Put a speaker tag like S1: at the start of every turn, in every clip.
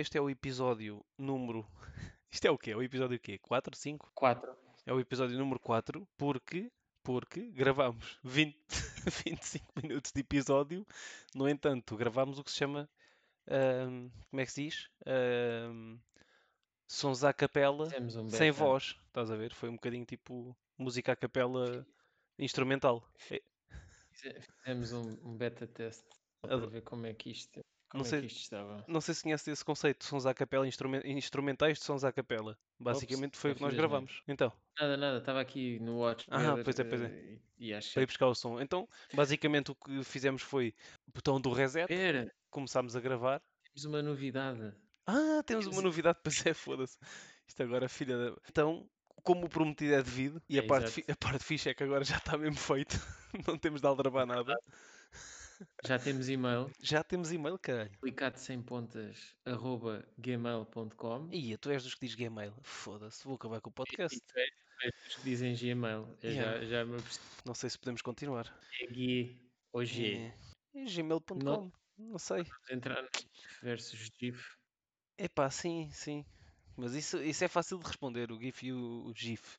S1: Este é o episódio número. Isto é o quê? É o episódio o quê? 4, 5?
S2: 4.
S1: É o episódio número 4 porque, porque gravámos 20, 25 minutos de episódio. No entanto, gravámos o que se chama. ahm, como é que se diz? Ahm, sons à capela
S2: um
S1: sem voz. Estás a ver? Foi um bocadinho tipo música à capela instrumental.
S2: Fizemos um, um beta
S1: Ado-
S2: para ver como é que isto, como
S1: Não
S2: é
S1: sei-
S2: que isto estava.
S1: Não sei se conhece esse conceito de sons à capela, instrumen- instrumentais de sons à capela. Basicamente foi o que nós gravamos. Então,
S2: Nada, nada, estava aqui no Watch.
S1: Ah, pois é, pois é.
S2: eh, E, e acho
S1: para ir buscar o som. Então, basicamente o que fizemos foi botão do reset, começámos a gravar.
S2: temos uma novidade.
S1: Ah, temos uma novidade, pois é, foda-se. Isto agora, filha da. Então, como o prometido é devido, e
S2: É,
S1: a, parte
S2: exato.
S1: fi- a parte fixe é que agora já está mesmo feito, não temos de aldrabar nada.
S2: Já temos e-mail,
S1: Já temos e-mail, caralho.
S2: alicate sem pontas, arroba gmail.com.
S1: Ia, tu és dos que diz Gmail. Foda-se, vou acabar com o podcast.
S2: E tu és- tu és dos que dizem Gmail. Eu
S1: Yeah.
S2: já, já me.
S1: Não sei se podemos continuar.
S2: É Gui ou G.
S1: É, é gmail.com,
S2: Não.
S1: não sei.
S2: Vamos entrar no versus GIF.
S1: Epá, sim, sim. Mas isso, isso é fácil de responder, o GIF e o, o GIF.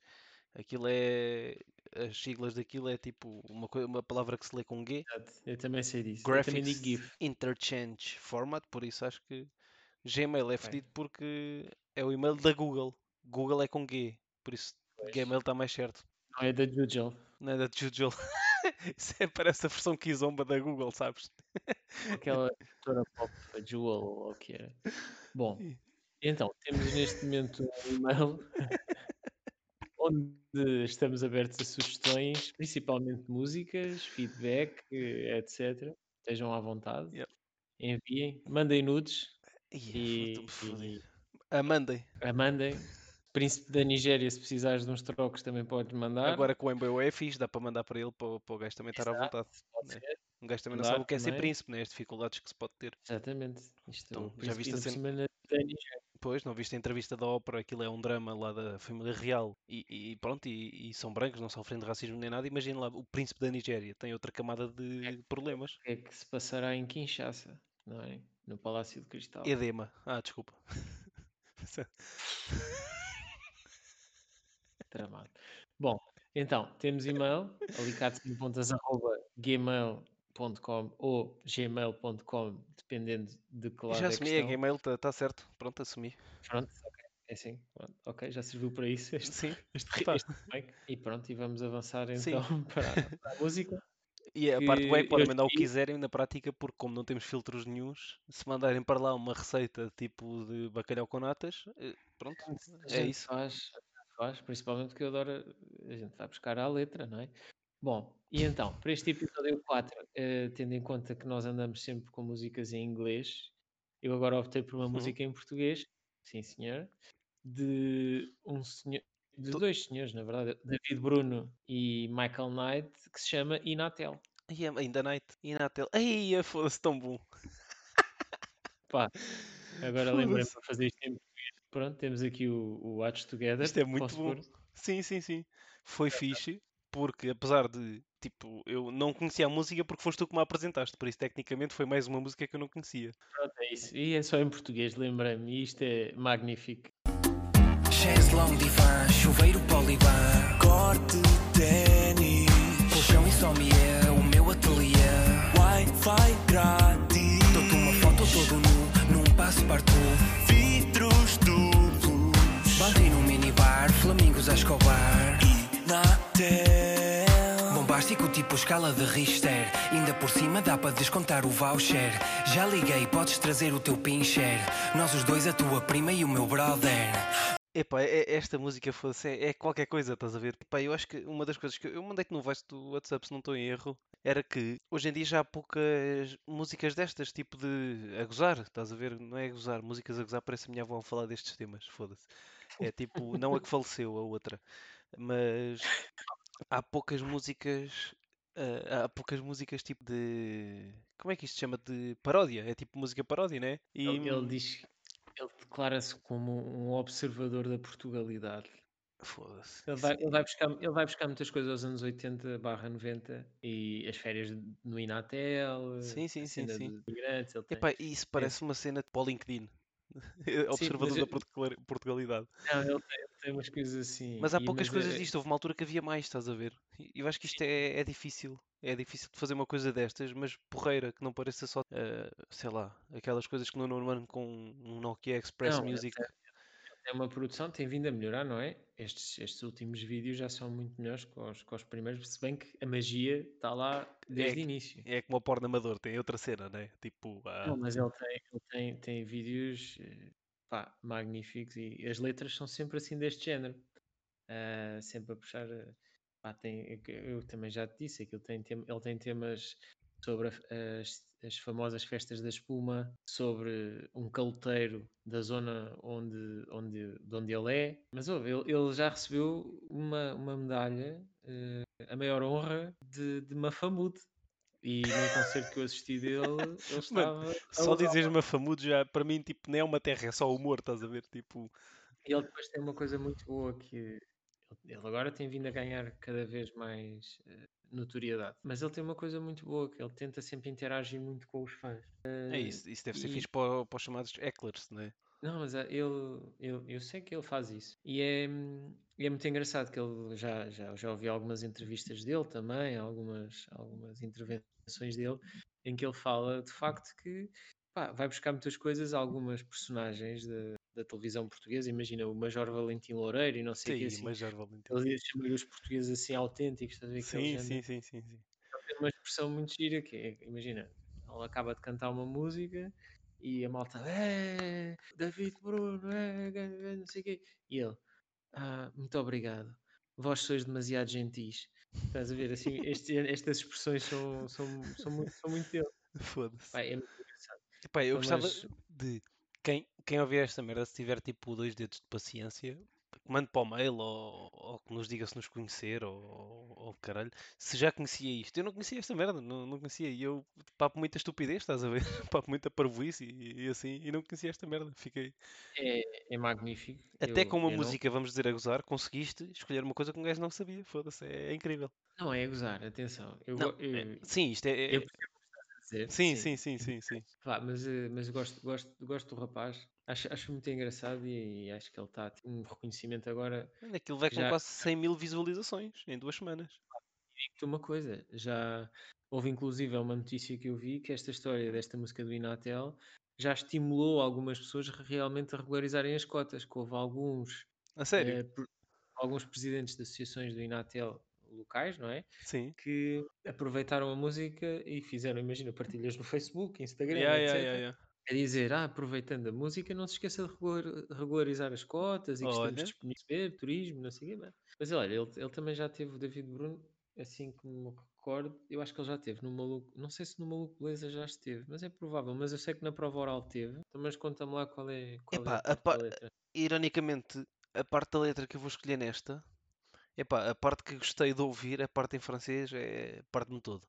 S1: Aquilo é. As siglas daquilo é tipo uma, uma palavra que se lê com G.
S2: Exato, Eu também sei disso.
S1: Graphics. Interchange Format, por isso acho que Gmail é fedido porque é o e-mail da Google. Google é com G, por isso
S2: Pois.
S1: Gmail está mais certo.
S2: Não é da Jujel.
S1: Não é da Jujel. Isso é, parece a versão Kizomba da Google, sabes?
S2: Aquela cantora pop, a Jewel, ou o que era. Bom,
S1: Ih.
S2: então, temos neste momento um e-mail onde estamos abertos a sugestões, principalmente músicas, feedback, etc. Estejam à vontade.
S1: Yep.
S2: Enviem, mandem nudes
S1: Ih,
S2: e, e
S1: Ah, mandem.
S2: a mandem. Príncipe da Nigéria, se precisares de uns trocos, também podes mandar.
S1: Agora com o MBO é fixe, dá para mandar para ele, para, o- para o gajo também estar à vontade. né? Um gajo também não sabe o que é ser príncipe, né? As dificuldades que se pode ter.
S2: Exatamente. Isto,
S1: Então,
S2: o
S1: já viste a cena-
S2: da Nigéria.
S1: Pois, não viste a entrevista da ópera, aquilo é um drama lá da família real e, e pronto, e, e são brancos, não sofrem de racismo nem nada. Imagina lá, o príncipe da Nigéria tem outra camada de problemas.
S2: O que é que se passará em Kinshasa, não é? No Palácio de Cristal.
S1: Edema. Ah, desculpa.
S2: Tramado. Bom, então, temos e-mail, alicate.gmail.com ou gmail.com, dependendo de que lado
S1: Já
S2: é
S1: assumi, é
S2: estão.
S1: Gmail, está tá certo. Pronto, assumi.
S2: Pronto, ok, é assim. Pronto, ok, já serviu para isso este,
S1: Sim.
S2: este,
S1: Pá.
S2: este. E pronto, e vamos avançar
S1: Sim.
S2: então para, a- para a música.
S1: E a parte web
S2: que
S1: podem mandar o que quiserem na prática, porque como não temos filtros nenhuns, se mandarem para lá uma receita tipo de bacalhau com natas, eh, pronto,
S2: A
S1: é isso.
S2: Faz, faz, principalmente porque eu adoro. A gente vai buscar à letra, não é? Bom, e então, para este episódio 4, eh, tendo em conta que nós andamos sempre com músicas em inglês, eu agora optei por uma
S1: Uhum.
S2: música em português, sim senhor, de um senhor. De dois senhores, na verdade, David Bruno e Michael Knight, que se chama Inatel.
S1: É- ainda night. Na tela. Ai, foda-se, tão bom.
S2: Pá, agora lembrei-me
S1: Foda-se.
S2: para fazer isto em português. Pronto, temos aqui o, o Watch Together.
S1: Isto é muito
S2: Posso
S1: bom.
S2: pôr?
S1: Sim, sim, sim. Foi fixe, porque apesar de, tipo, eu não conhecia a música porque foste tu que me apresentaste, por isso tecnicamente foi mais uma música que eu não conhecia.
S2: Pronto, é isso. E é só em português, lembrei-me. E isto é magnífico.
S3: Chaise longue divan, chuveiro poliban Corte, tênis Colchão insomnia, o meu ateliê Wi-Fi grátis Dou-te uma foto todo nu, num passo partout Vidros duplos Bantei no minibar, flamingos a escobar tipo escala de Richter Ainda por cima dá para descontar o voucher Já liguei, podes trazer o teu pincher Nós os dois, a tua prima e o meu brother
S1: Epá, é- é- esta música fosse, é, é qualquer coisa, estás a ver? Epá, eu acho que uma das coisas que eu, mandei-te no voice do WhatsApp, se não estou em erro, era que hoje em dia já há poucas músicas destas, tipo de a gozar, estás a ver? Não é a gozar, músicas a gozar, parece a minha avó a falar destes temas, foda-se. É tipo, não a que faleceu, a outra, mas há poucas músicas, ah, há poucas músicas tipo de, como é que isto se chama? De paródia, é tipo música paródia, né? E,
S2: Ele, ele diz, ele declara-se como um observador da Portugalidade.
S1: foda-se.
S2: Ele vai, ele vai buscar, ele vai buscar muitas coisas aos anos 80 barra 90 e as férias no Inatel,
S1: Sim, sim, sim, sim.
S2: tem.
S1: Epá, isso parece uma cena para o LinkedIn. Observador
S2: mas
S1: da Portugal- Portugalidade.
S2: Não, ele tem, tem umas coisas assim.
S1: Mas há
S2: e-
S1: poucas coisas
S2: é-
S1: disto. Houve uma altura que havia mais, estás a ver? E eu acho que isto é, é difícil. É difícil de fazer uma coisa destas, mas porreira, que não pareça só, eh, sei lá, aquelas coisas que no Norman com um Nokia Express
S2: Não,
S1: Music.
S2: É uma produção, tem vindo a melhorar, não é? Estes, estes últimos vídeos já são muito melhores que os, que os primeiros, se bem que a magia está lá desde o
S1: que-
S2: início.
S1: É como o porno amador, tem outra cena, né? Tipo, ah,
S2: Não, mas ele tem, ele tem, tem vídeos eh, pá, magníficos e as letras são sempre assim deste género. Ah, sempre a puxar. eh, pá, tem, eu, eu também já te disse, aquilo tem, tem, ele tem temas sobre a- as, as famosas festas da espuma, sobre um caloteiro da zona onde, onde, de onde ele é. Mas ouve, ele, ele já recebeu uma, uma medalha, eh, a maior honra de, de Mafamude. E no concerto que eu assisti dele, ele estava. a
S1: só
S2: usar
S1: dizes Mafamudo já, para mim, tipo, nem é uma terra, é só humor, estás a ver? Tipo,
S2: E ele depois tem uma coisa muito boa que ele- ele agora tem vindo a ganhar cada vez mais eh, notoriedade. Mas ele tem uma coisa muito boa que ele tenta sempre interagir muito com os fãs.
S1: é isso. Isso deve ser
S2: e-
S1: fixe para, para os chamados hecklers, né?
S2: Não, mas ah, ele, ele, eu sei que ele faz isso. E é, é muito engraçado que ele já, já, já ouvi algumas entrevistas dele também, algumas, algumas intervenções dele, em que ele fala de facto que pá, vai buscar muitas coisas, algumas personagens da, da televisão portuguesa. Imagina o Major Valentim Loureiro e não sei o que
S1: Sim,
S2: assim.
S1: Major Valentim.
S2: Ele chama os portugueses assim autênticos, estás a ver? que
S1: Sim,
S2: eles
S1: sim, sim, sim, sim.
S2: uma expressão muito gira que é, imagina, ele acaba de cantar uma música e a malta, é, David Bruno, é, não sei o quê. E ele, ah, muito obrigado, vós sois demasiado gentis. Estás a ver, assim, este- estas expressões são, são, são, muito, são muito dele.
S1: Foda-se.
S2: É muito engraçado.
S1: Epá, eu
S2: Mas-
S1: gostava de quem, quem ouvir esta merda, se tiver tipo dois dedos de paciência, mande para o mail ou, ou que nos diga se nos conhecer ou, ou caralho, se já conhecia isto. Eu não conhecia esta merda, não, não conhecia. E eu papo muita estupidez, estás a ver? papo muita parvoíce e, e assim, e não conhecia esta merda. Fiquei.
S2: É, é magnífico.
S1: Até
S2: Eu-
S1: com uma
S2: eu não-
S1: música, vamos dizer, a gozar, conseguiste escolher uma coisa que um gajo não sabia. Foda-se, é, é incrível.
S2: Não, é gozar, atenção. Eu,
S1: Não,
S2: eu-
S1: é- sim, isto é. é-
S2: eu percebo o que estás a dizer.
S1: sim, sim, sim, sim, sim.
S2: Mas, eh, mas gosto, gosto, gosto do rapaz. Acho, acho muito engraçado e, acho que ele está a ter um reconhecimento agora.
S1: Aquilo vai com
S2: Já-
S1: quase 100 mil visualizações em duas semanas.
S2: Digo-te uma coisa, já houve inclusive uma notícia que eu vi que esta história desta música do Inatel já estimulou algumas pessoas realmente a regularizarem as cotas, que houve alguns,
S1: A sério?
S2: eh, alguns presidentes de associações do Inatel locais, não é?
S1: Sim.
S2: Que aproveitaram a música e fizeram, imagina, partilhas no Facebook, Instagram,
S1: Yeah,
S2: etc.
S1: yeah, yeah,
S2: a dizer, ah, aproveitando a música, não se esqueça de regular- regularizar as cotas e que estamos
S1: Olha.
S2: disponíveis a ver, turismo, não sei o quê. mas- Mas olha, ele, ele também já teve o David Bruno, assim como me recordo, eu acho que ele já teve no Maluco, não sei se no Maluco Beleza já esteve, mas é provável, mas eu sei que na prova oral teve. Então, mas conta-me lá qual é, qual
S1: Epá,
S2: é
S1: a
S2: a letra.
S1: Ironicamente, a parte da letra que eu vou escolher nesta, epá, a parte que gostei de ouvir, a parte em francês, é parte-me todo.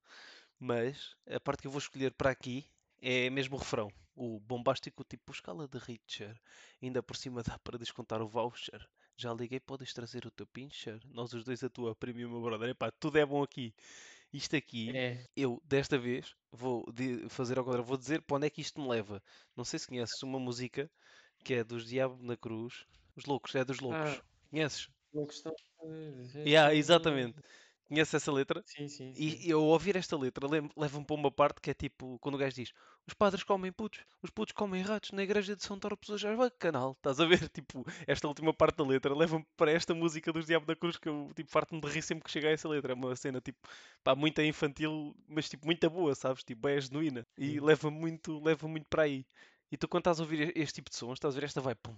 S1: Mas a parte que eu vou escolher para aqui é mesmo o refrão. O bombástico tipo escala de Richter. Ainda por cima dá para descontar o voucher. Já liguei, podes trazer o teu pincher. Nós os dois, a tua prima e o meu brother. Epá, tudo é bom aqui. Isto aqui,
S2: É,
S1: eu desta vez vou fazer ao contrário. Vou dizer para onde é que isto me leva. Não sei se conheces uma música que é dos Diabo na Cruz. Os Loucos, é dos Loucos.
S2: Ah.
S1: Conheces?
S2: uma questão.
S1: Yeah, exatamente. Conheces essa letra?
S2: Sim, sim. sim.
S1: E eu ao ouvir esta letra leva-me para uma parte que é tipo quando o gajo diz os padres comem putos, os putos comem ratos na igreja de São Torpe já vai canal, estás a ver? Tipo, esta última parte da letra leva-me para esta música dos Diabo da Cruz que eu tipo farto-me de rir sempre que chega a essa letra. É uma cena tipo, pá, muito infantil, mas tipo, muito boa, sabes? Tipo, é genuína e
S2: Sim.
S1: leva muito, leva muito para aí. E tu quando estás a ouvir este tipo de sons, estás a ver esta vai pum,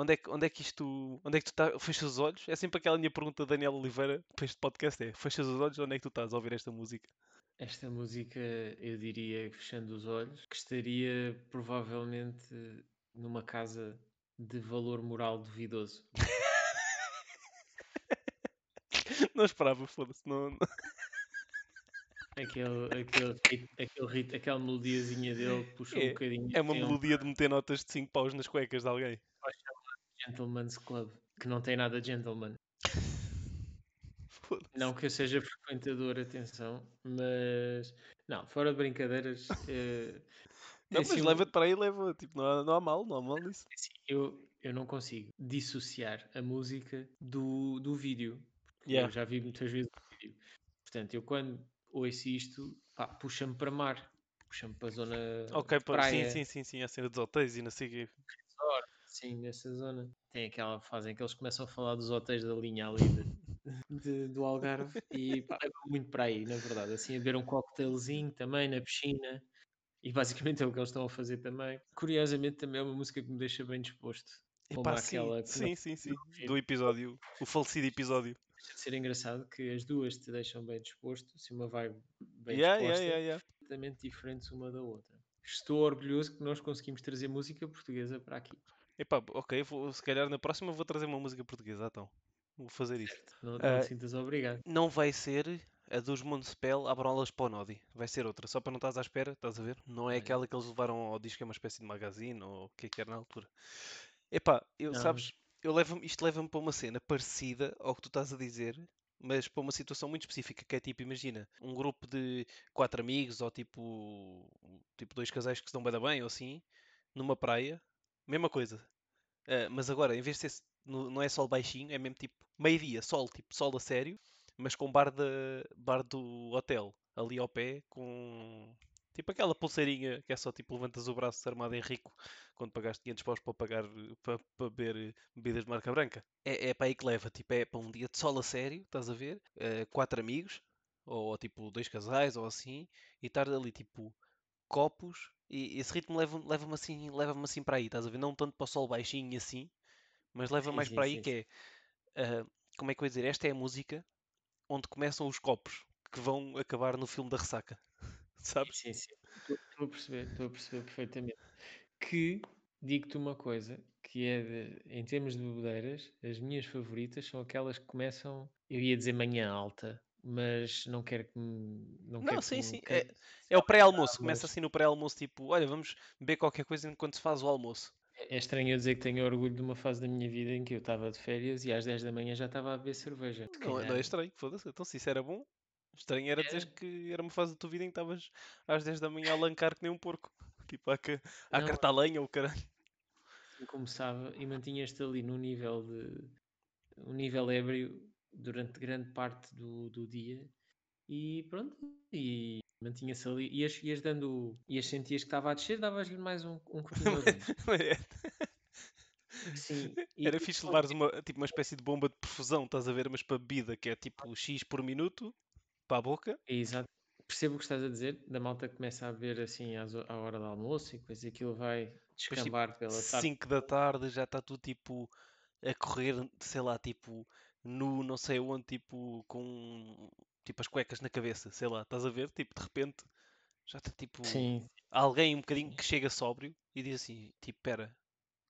S1: Onde é, que, onde é que isto. Onde é que tu estás? Fechas os olhos? É sempre aquela minha pergunta da Daniel Oliveira para este podcast: é fechas os olhos? Onde é que tu estás a ouvir esta música?
S2: Esta música, eu diria, fechando os olhos, que estaria provavelmente numa casa de valor moral duvidoso.
S1: Não esperava, foda-se. Não,
S2: Aquele, aquele, aquele aquela melodiazinha dele puxou
S1: É-
S2: um bocadinho.
S1: É uma
S2: assim,
S1: melodia de meter notas de 5 paus nas cuecas de alguém.
S2: Gentleman's Club, que não tem nada de gentleman. Não que eu seja frequentador, atenção, mas não, fora de brincadeiras, eh,
S1: Não,
S2: assim,
S1: mas
S2: um-
S1: leva-te para aí, leva. Tipo, não há, não há mal, não há mal nisso.
S2: assim, eu, eu não consigo dissociar a música do, do vídeo.
S1: Yeah.
S2: Eu já vi muitas vezes o vídeo. Portanto, eu quando ouço isto, pá, puxa-me para mar. Puxa-me para a zona
S1: Ok,
S2: praia.
S1: sim, sim, sim, sim. A cena dos hotéis e não sei o quê.
S2: Sim, nessa zona. Tem aquela fase em que eles começam a falar dos hotéis da linha ali de, de- do Algarve e pá, muito para aí, na verdade. Assim, a beber um cocktailzinho também na piscina e basicamente é o que eles estão a fazer também. Curiosamente, também é uma música que me deixa bem disposto.
S1: Epá, sim,
S2: aquela que
S1: sim, sim, sim. Do episódio, o falecido episódio.
S2: deixa de ser engraçado que as duas te deixam bem disposto, assim, uma vibe bem
S1: Yeah, yeah,
S2: disposta,
S1: yeah, yeah.
S2: completamente diferentes uma da outra. Estou orgulhoso que nós conseguimos trazer música portuguesa para aqui.
S1: Epá, ok, vou, se calhar na próxima vou trazer uma música portuguesa, então. Vou fazer isso.
S2: Não, não te sintas obrigado.
S1: Não vai ser a dos Municipal Abram Alas para o Nodi. Vai ser outra, só para não estás à espera, estás a ver? Não é
S2: Olha.
S1: aquela que eles levaram ao disco, é uma espécie de magazine ou o que é que era na altura. Epá, eu,
S2: Não,
S1: sabes, eu levo isto leva-me para uma cena parecida ao que tu estás a dizer, mas para uma situação muito específica, que é tipo, imagina, um grupo de quatro amigos ou tipo, tipo dois casais que se dão bem, bem ou assim, numa praia, mesma coisa. Ah, mas agora, em vez de ser, no- não é sol baixinho, é mesmo tipo meio-dia, sol, tipo sol a sério, mas com bar, da, bar do hotel ali ao pé, com tipo aquela pulseirinha que é só tipo levantas o braço armado em rico quando pagaste 500 paus para pagar para, para beber bebidas de marca branca. É, é para aí que leva, tipo, é para um dia de sol a sério, estás a ver? Ah, quatro amigos, ou, tipo dois casais, ou assim, e estar ali tipo copos, e esse ritmo leva-me leva assim, leva assim para aí, estás a ver? Não tanto para o sol baixinho e assim, mas leva
S2: Sim,
S1: mais
S2: sim,
S1: para aí
S2: sim,
S1: que é, ah, como é que eu ia dizer? Esta é a música onde começam os copos que vão acabar no filme da ressaca, sabes?
S2: Sim, sim. Estou estou a perceber, estou a perceber perfeitamente. Que digo-te uma coisa, que é de- em termos de bebedeiras, as minhas favoritas são aquelas que começam, eu ia dizer manhã alta, mas não quero que me. Não,
S1: Não,
S2: quero
S1: sim,
S2: que
S1: sim,
S2: canse,
S1: É o pré-almoço, começa assim no pré-almoço, tipo, olha, vamos beber qualquer coisa enquanto se faz o almoço.
S2: é é estranho eu dizer que tenho orgulho de uma fase da minha vida em que eu estava de férias e às 10 da manhã já estava a beber cerveja.
S1: Não, é- não é
S2: calhar-
S1: estranho, foda-se. Então, se isso era bom, estranho era dizer
S2: Era.
S1: que era uma fase da tua vida em que estavas às 10 da manhã a lancar que nem um porco. Tipo, a, a
S2: Não,
S1: cartar lenha ou caralho.
S2: começava e mantinhas-te ali num nível de um nível ébrio durante grande parte do, do dia e pronto, e mantinha-se ali, ias, ias dando, ias sentias que estava a descer, davas-lhe mais um, um. Sim, e
S1: Era
S2: e
S1: fixe
S2: depois-
S1: levares uma, tipo, uma espécie de bomba de perfusão, estás a ver, mas para bebida, que é tipo X por minuto, para a boca.
S2: é exato. Percebo o que estás a dizer, da malta começa a ver assim às à hora do almoço e depois aquilo vai
S1: Depois,
S2: descambar pela
S1: tipo,
S2: tarde.
S1: 5 da tarde já está tudo tipo a correr, sei lá, tipo, nu, não sei onde, tipo, com tipo as cuecas na cabeça, sei lá, estás a ver? Tipo, de repente já está tipo
S2: Sim,
S1: alguém um bocadinho que chega sóbrio e diz assim, tipo, pera,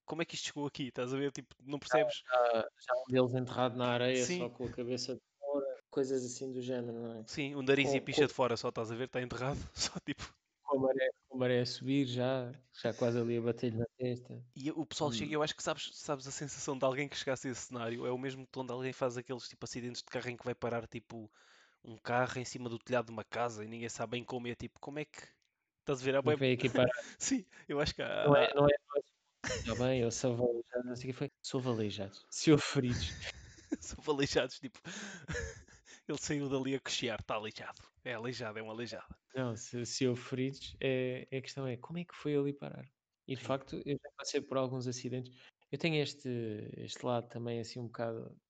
S1: como é que isto chegou aqui? Estás a ver? Tipo, não percebes?
S2: já, já um deles enterrado na areia
S1: Sim.
S2: só com a cabeça de fora, coisas assim do género, não é?
S1: Sim, o nariz e a picha de fora só, estás a ver? Está enterrado, só tipo.
S2: A maré, com a maré a subir já, já quase ali a bater-lhe na testa.
S1: E o pessoal chega,
S2: Hum.
S1: e eu acho que sabes, sabes a sensação de alguém que chegasse a esse cenário, é o mesmo que quando alguém faz aqueles tipo acidentes de carro em que vai parar tipo um carro em cima do telhado de uma casa e ninguém sabe bem como é, tipo, como é que estás a ver?
S2: Que veio aqui parar?
S1: Sim, eu acho que há,
S2: Não é, não é, Está bem, eu sou valeijado, não sei o que foi. Sou valeijado. Sou feridos.
S1: são aleijados, tipo, ele saiu dali a cochear, está aleijado. É aleijado, é um aleijado.
S2: Não, se, se eu feridos, é, é a questão é como é que foi ali parar? E de
S1: Sim.
S2: facto, eu já passei por alguns acidentes. Eu tenho este, este lado também assim um bocado,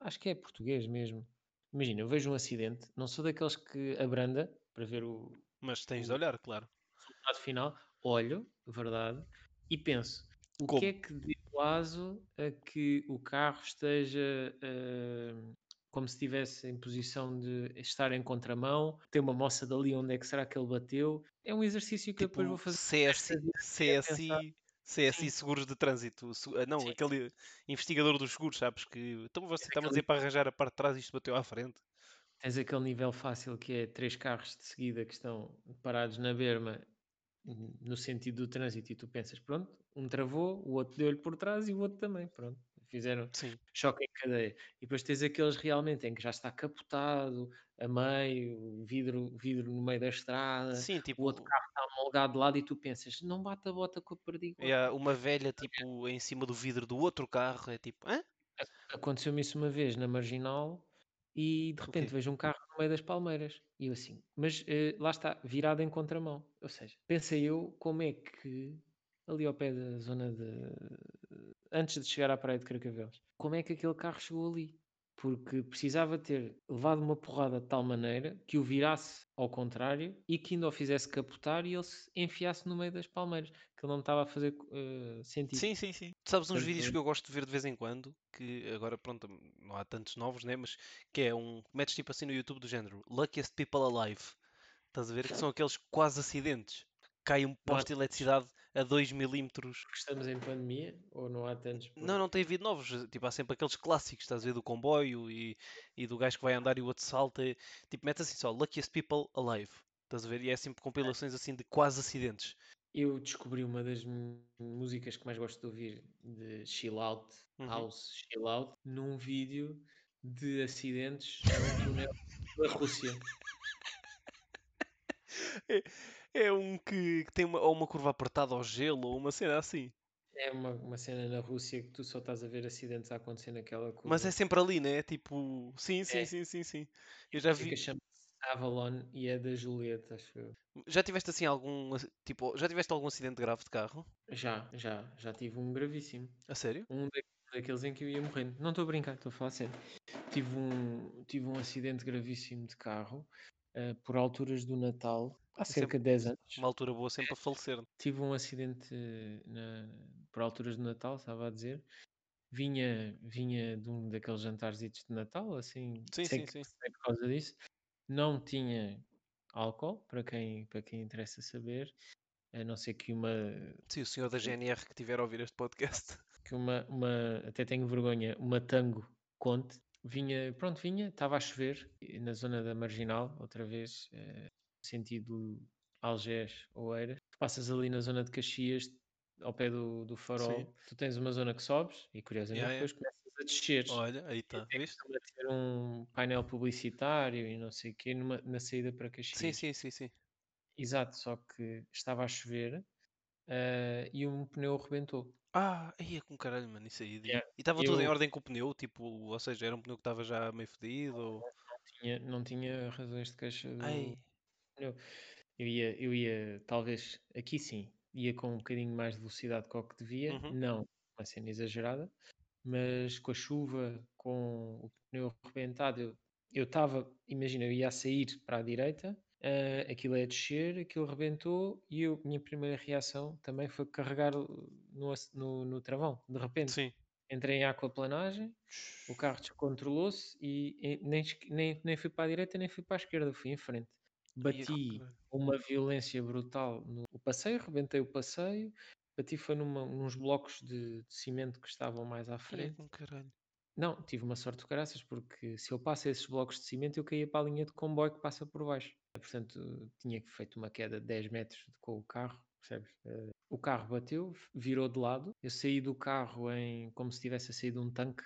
S2: acho que é português mesmo. Imagina, eu vejo um acidente, não sou daqueles que abranda para ver o
S1: Mas tens de olhar, claro.
S2: resultado final, olho, verdade, e penso, o
S1: Como?
S2: que é que deu aso a que o carro esteja ah, como se estivesse em posição de estar em contramão, ter uma moça dali, onde é que será que ele bateu? É um exercício que eu depois vou
S1: Tipo,
S2: fazer.
S1: CSI, CSI, CSI. Seguros de Trânsito. Ah, Não,
S2: Sim,
S1: aquele investigador dos seguros, sabes? Que então você está-me a
S2: aquele-
S1: dizer para arranjar a parte de trás e isto bateu à frente.
S2: Tens aquele nível fácil que é três carros de seguida que estão parados na berma no sentido do trânsito e tu pensas, pronto, um travou, o outro deu-lhe por trás e o outro também, pronto. Fizeram
S1: Sim.
S2: choque em cadeia. E depois tens aqueles realmente em que já está capotado, a meio, o vidro, vidro no meio da estrada,
S1: Sim,
S2: o
S1: tipo,
S2: outro carro está molgado de lado e tu pensas, não bate a bota com a perdigota.
S1: e há uma velha tipo em cima do vidro do outro carro, é tipo, hã?
S2: Aconteceu-me isso uma vez na Marginal e de
S1: O
S2: repente
S1: quê?
S2: vejo um carro no meio das palmeiras. E eu assim, mas eh, lá está, virado em contramão. Ou seja, pensei eu como é que ali ao pé da zona de. Antes de chegar à praia de Carcavelos, como é que aquele carro chegou ali? Porque precisava ter levado uma porrada de tal maneira que o virasse ao contrário e que ainda o fizesse capotar e ele se enfiasse no meio das palmeiras, que ele não estava a fazer eh, sentido.
S1: Sim, sim, sim. Tu sabes uns
S2: Portanto,
S1: vídeos que eu gosto de ver de vez em quando, que agora pronto, não há tantos novos, né? Mas que é um. Metes tipo assim no YouTube do género Luckiest People Alive. Estás a ver? Que são aqueles quase acidentes. Cai um poste de eletricidade a 2 milímetros.
S2: Porque estamos em pandemia ou não há tantos?
S1: Não, não tem havido novos. Tipo, há sempre aqueles clássicos, estás a ver? Do comboio e, e do gajo que vai andar e o outro salta. Tipo, metes assim só Luckiest People Alive. Estás a ver? E é sempre compilações assim de quase acidentes.
S2: Eu descobri uma das músicas que mais gosto de ouvir de chill out,
S1: Uhum.
S2: house chill out, num vídeo de acidentes num túnel da Rússia.
S1: É um que, que tem uma, ou uma curva apertada ao gelo ou uma cena assim.
S2: É uma, uma cena na Rússia que tu só estás a ver acidentes a acontecer naquela curva.
S1: Mas é sempre ali, né? Tipo, sim, sim,
S2: É.
S1: sim, sim, sim. Eu já
S2: A música
S1: vi.
S2: chama-se Avalon e é da Julieta, acho eu.
S1: Já tiveste assim algum. Tipo, já tiveste algum acidente grave de carro?
S2: Já, já, já tive um gravíssimo.
S1: A sério?
S2: Um da- daqueles em que eu ia morrendo. Não estou a brincar, estou a falar sério. Tive um, tive um acidente gravíssimo de carro eh, por alturas do Natal, há
S1: é
S2: cerca de 10 anos.
S1: Uma altura boa sempre a falecer.
S2: Tive um acidente na- por alturas do Natal, estava a dizer. Vinha, vinha de um daqueles jantarzitos de Natal, assim,
S1: Sim,
S2: sei
S1: sim,
S2: que
S1: sim.
S2: sei por causa disso. Não tinha álcool, para quem, para quem interessa saber, a não ser que uma,
S1: Sim, o senhor da GNR que tiver a ouvir este podcast.
S2: que uma, uma, até tenho vergonha, uma tango conte. Vinha, pronto, vinha, estava a chover na zona da Marginal, outra vez, eh, sentido Algés, Oeiras. Tu passas ali na zona de Caxias, ao pé do, do farol,
S1: Sim.
S2: tu tens uma zona que sobes e curiosamente
S1: Yeah, yeah.
S2: depois começas a descer.
S1: Olha, aí está, viste?
S2: a ter um painel publicitário e não sei o quê numa- na saída para Caxias.
S1: Sim, sim, sim, sim.
S2: Exato, só que estava a chover eh, e um pneu rebentou.
S1: Ah, aí é com caralho, mano, isso aí.
S2: Yeah.
S1: E estava tudo em ordem com o pneu, tipo, ou seja, era um pneu que estava já meio fedido ou.
S2: Tinha- não tinha razões de queixa do,
S1: Ai,
S2: Eu ia, eu ia, talvez, aqui sim, ia com um bocadinho mais de velocidade que o que devia,
S1: Uhum.
S2: não uma cena exagerada, mas com a chuva, com o pneu rebentado, eu- eu estava, imagina, eu ia a sair para a direita, eh, aquilo é descer, aquilo rebentou e eu, minha primeira reação também foi carregar no, no, no travão, de repente.
S1: sim.
S2: Entrei em aquaplanagem, o carro descontrolou-se e e nem, nem, nem fui para a direita nem fui para a esquerda, fui em frente.
S1: É
S2: Bati
S1: caralho.
S2: uma violência brutal no passeio, rebentei o passeio, bati foi numa, nos blocos de, de cimento que estavam mais à
S1: é
S2: frente. Não, tive uma sorte de caraças, porque se eu passo esses blocos de cimento, eu caía para a linha de comboio que passa por baixo. Portanto, tinha feito uma queda de 10 metros com o carro, percebes? Eh, o carro bateu, virou de lado. Eu saí do carro em como se tivesse saído um tanque,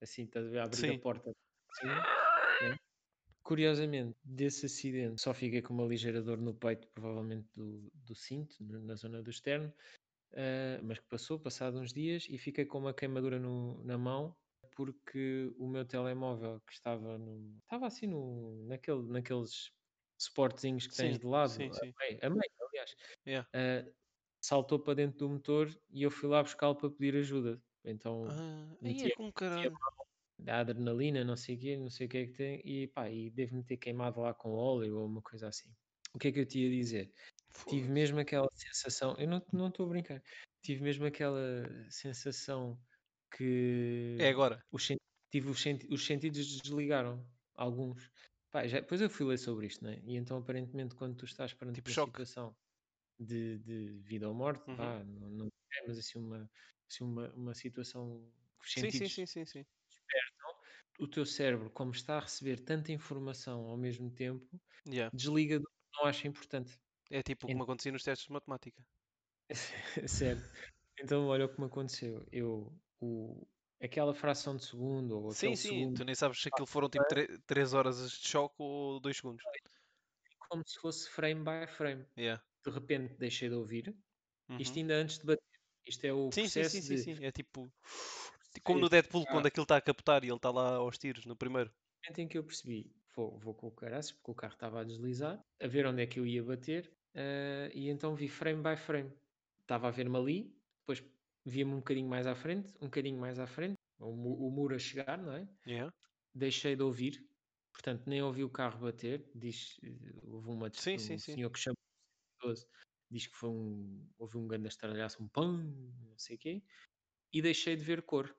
S2: assim, estás a ver, abrir
S1: Sim.
S2: a porta. Assim, né? Curiosamente, desse acidente, só fiquei com uma ligeira dor no peito, provavelmente do, do cinto, na zona do externo, eh, mas que passou, passado uns dias, e fiquei com uma queimadura no- na mão, porque o meu telemóvel que estava no, estava assim no, naquele, naqueles suportezinhos que tens
S1: Sim,
S2: de lado,
S1: sim,
S2: a
S1: sim.
S2: meio, a meio, aliás,
S1: Yeah.
S2: eh, saltou para dentro do motor e eu fui lá buscá-lo para pedir ajuda. Então,
S1: Ah, aí
S2: metia-
S1: é com caralho.
S2: da adrenalina, não sei o quê, não sei o que é que tem, e pá, e devo-me ter queimado lá com óleo ou uma coisa assim. O que é que eu te ia dizer? Tive mesmo aquela sensação, eu não não estou a brincar, tive mesmo aquela sensação que
S1: É agora.
S2: os, tive os, senti- os sentidos desligaram, alguns. Pá, já, depois eu fui ler sobre isto, né? E então aparentemente quando tu estás perante
S1: Tipo
S2: uma situação de, de vida ou morte,
S1: Uhum.
S2: pá, não, não é, mas assim uma, assim uma, uma situação que os
S1: Sim, sim,
S2: sentidos
S1: sim, sim, sim.
S2: o teu cérebro, como está a receber tanta informação ao mesmo tempo,
S1: Yeah.
S2: desliga do que não acha importante.
S1: É tipo o que me acontecia nos testes de matemática.
S2: Sério. Então, olha o que me aconteceu. Eu, o, aquela fração de segundo ou
S1: Sim, sim,
S2: segundo
S1: tu nem sabes se aquilo foram tipo 3 horas de choque ou 2 segundos.
S2: como se fosse frame by frame.
S1: Yeah.
S2: De repente deixei de ouvir, isto
S1: Uhum.
S2: ainda antes de bater. Isto é o
S1: Sim, sim,
S2: processo
S1: sim, sim,
S2: de
S1: sim. É tipo. Como no Deadpool, quando aquilo está a captar e ele está lá aos tiros no primeiro.
S2: no momento em que eu percebi, vou, vou com o caraças, porque o carro estava a deslizar, a ver onde é que eu ia bater, eh, e então vi frame by frame. Estava a ver-me ali, depois via-me um bocadinho mais à frente, um bocadinho mais à frente, o, o muro a chegar, não é?
S1: Yeah.
S2: Deixei de ouvir, portanto nem ouvi o carro bater. Diz, houve uma,
S1: Sim,
S2: um
S1: sim, sim.
S2: senhor que chamou o 112, diz que foi um, houve um grande estralhaço, um pão, não sei o quê, e deixei de ver cor.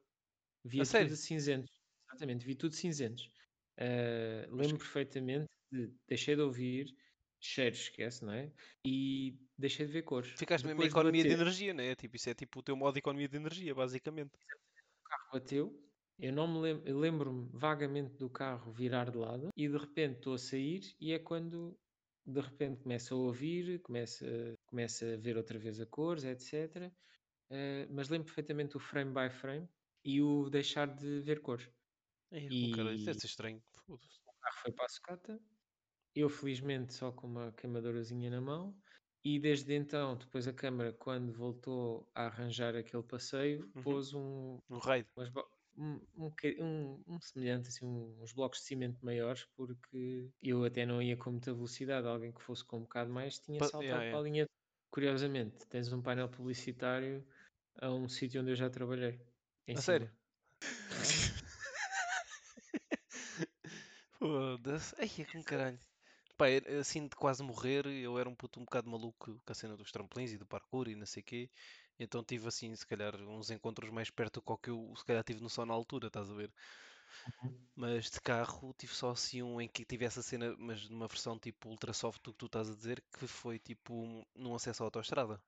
S1: Sério?
S2: tudo cinzentos. Exatamente, vi tudo cinzentos.
S1: Mas
S2: lembro perfeitamente de deixei de ouvir cheiros, esquece, não é? E deixei de ver cores.
S1: Ficaste mesmo em
S2: de
S1: economia de
S2: bater,
S1: energia, né? Tipo, isso é tipo o teu modo de economia de energia, basicamente.
S2: o carro bateu, eu não me lembro, eu lembro-me vagamente do carro virar de lado e de repente estou a sair e é quando de repente começo a ouvir, começo a, começo a ver outra vez a cores, etc. Eh, mas lembro perfeitamente o frame by frame e o deixar de ver cores.
S1: Ai, com caralho, isso
S2: E
S1: ser estranho.
S2: O carro foi para a sucata, eu felizmente só com uma queimadorazinha na mão, e desde então, depois a câmara, quando voltou a arranjar aquele passeio,
S1: Uhum.
S2: pôs um,
S1: Um raid.
S2: um, um, um- semelhante, assim, uns blocos de cimento maiores, porque eu até não ia com muita velocidade, alguém que fosse com um bocado mais tinha
S1: Pa-
S2: saltado
S1: yeah,
S2: para a linha. Curiosamente, tens um painel publicitário a um sítio onde eu já trabalhei. Em
S1: A
S2: cima.
S1: sério? Foda-se. Ai, é com caralho. Pá, assim de quase morrer, eu era um puto um bocado maluco com a cena dos trampolins e do parkour e não sei o quê. Então tive assim, se calhar, uns encontros mais perto do que eu se calhar tive noção na altura, estás a ver?
S2: Uhum.
S1: Mas de carro tive só assim um em que tive essa cena, mas numa versão tipo ultra soft do que tu estás a dizer, que foi tipo um- num acesso à autoestrada.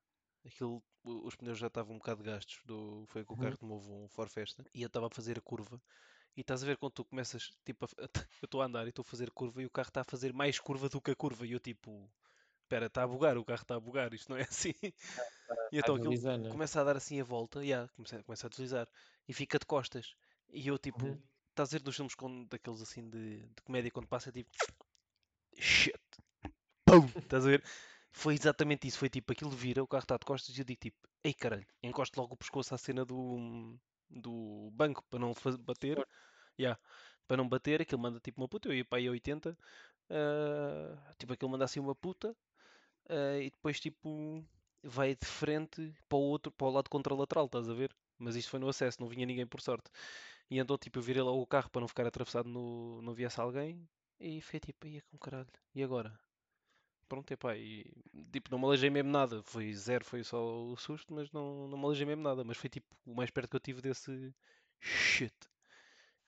S1: Aquilo, os pneus já estavam um bocado gastos, do, foi com o
S2: Uhum.
S1: carro de novo, um Ford Fiesta, e eu estava a fazer a curva. E estás a ver quando tu começas, tipo, a eu estou a andar e estou a fazer curva e o carro está a fazer mais curva do que a curva. E eu tipo, espera, está a bugar, o carro está a bugar, isto não é assim. E então aquilo
S2: é?
S1: começa a dar assim a volta, yeah, começa, começa a deslizar e fica de costas. E eu tipo,
S2: Uhum.
S1: estás a ver nos filmes com, daqueles assim de, de comédia quando passa tipo shit, pum, estás a ver? Foi exatamente isso, foi tipo, aquilo vira, o carro está de costas e eu digo tipo, ei caralho, encosto logo o pescoço à cena do, do banco para não bater, yeah, para não bater, aquilo manda tipo uma puta, eu ia para aí a 80, ah, tipo aquilo manda assim uma puta ah, e depois tipo vai de frente para o outro, para o lado contralateral, estás a ver? Mas isto foi no acesso, não vinha ninguém por sorte. E então tipo eu virei logo o carro para não ficar atravessado no, não viesse alguém e foi tipo, ia com caralho, e agora? Pronto, epá, e tipo, não me aleijei mesmo nada, foi zero, foi só o susto, mas não, não me aleijei mesmo nada, mas foi tipo o mais perto que eu tive desse shit.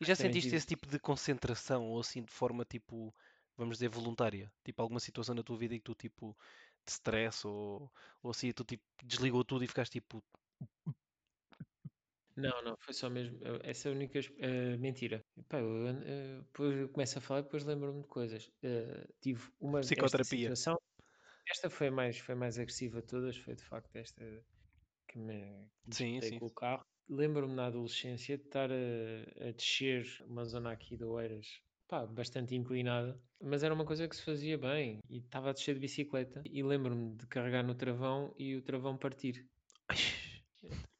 S1: E já
S2: Também
S1: sentiste
S2: tive.
S1: esse tipo de concentração ou assim de forma tipo, vamos dizer, voluntária? Tipo, alguma situação na tua vida em que tu tipo de stress ou, ou assim, tu tipo desligou tudo e ficaste tipo,
S2: Não, não, foi só mesmo. eh, Essa é a única eh, mentira. Pá, eu, eh, depois eu começo a falar e depois lembro-me de coisas. Eh, tive uma esta
S1: Psicoterapia.
S2: situação. Esta foi mais, foi mais agressiva de todas, foi de facto esta que me, que me
S1: Sim,
S2: espetei
S1: sim.
S2: com o carro. Lembro-me na adolescência de estar a, a descer uma zona aqui de Oeiras, pá, bastante inclinada, mas era uma coisa que se fazia bem e estava a descer de bicicleta e lembro-me de carregar no travão e o travão partir.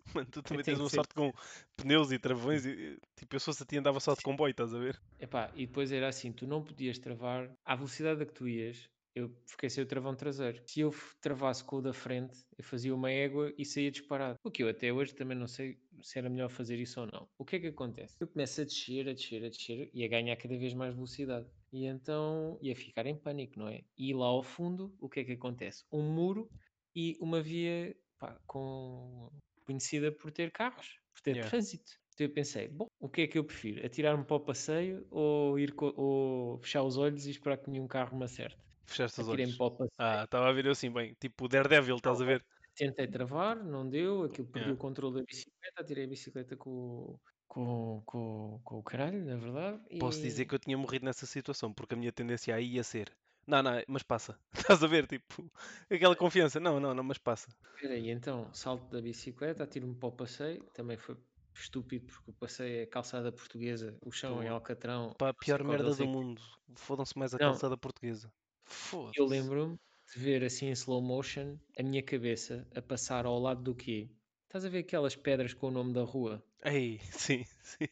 S1: Mano, tu também tens uma sorte com pneus e travões e tipo, eu se fosse a ti andava só de comboio, estás a ver?
S2: Epá, e depois era assim, tu não podias travar à velocidade a que tu ias, eu fiquei sem o travão traseiro. Se eu travasse com o da frente, eu fazia uma égua e saía disparado. O que eu até hoje também não sei se era melhor fazer isso ou não. O que é que acontece? Eu começo a descer, a descer, a descer e a ganhar cada vez mais velocidade. E então ia ficar em pânico, não é? E lá ao fundo, o que é que acontece? Um muro e uma via pá, com... conhecida por ter carros, por ter
S1: Yeah.
S2: trânsito. Então eu pensei, bom, o que é que eu prefiro? Atirar-me para o passeio ou, ir ou fechar os olhos e esperar que nenhum carro me acerte?
S1: Fechaste os olhos.
S2: para o passeio,
S1: Ah, estava a ver eu assim bem, tipo Daredevil, estás a ver?
S2: tentei travar, não deu, aquilo perdi
S1: Yeah.
S2: o controle da bicicleta, atirei a bicicleta com, o- com, com, com o caralho, na verdade.
S1: Posso dizer que eu tinha morrido nessa situação, porque a minha tendência aí ia ser, não, não, mas passa. Estás a ver, tipo, aquela confiança, não, não, não, mas passa.
S2: Espera aí, então salto da bicicleta, atiro-me para o passeio, também foi estúpido porque eu passei a calçada portuguesa, o chão em
S1: Pô.
S2: Alcatrão.
S1: Pá, a pior merda
S2: é
S1: do mundo. Fodam-se mais a
S2: Não.
S1: calçada portuguesa. Foda-se.
S2: Eu lembro-me de ver assim em slow motion a minha cabeça a passar ao lado do quê? Estás a ver aquelas pedras com o nome da rua?
S1: Ei, sim, sim,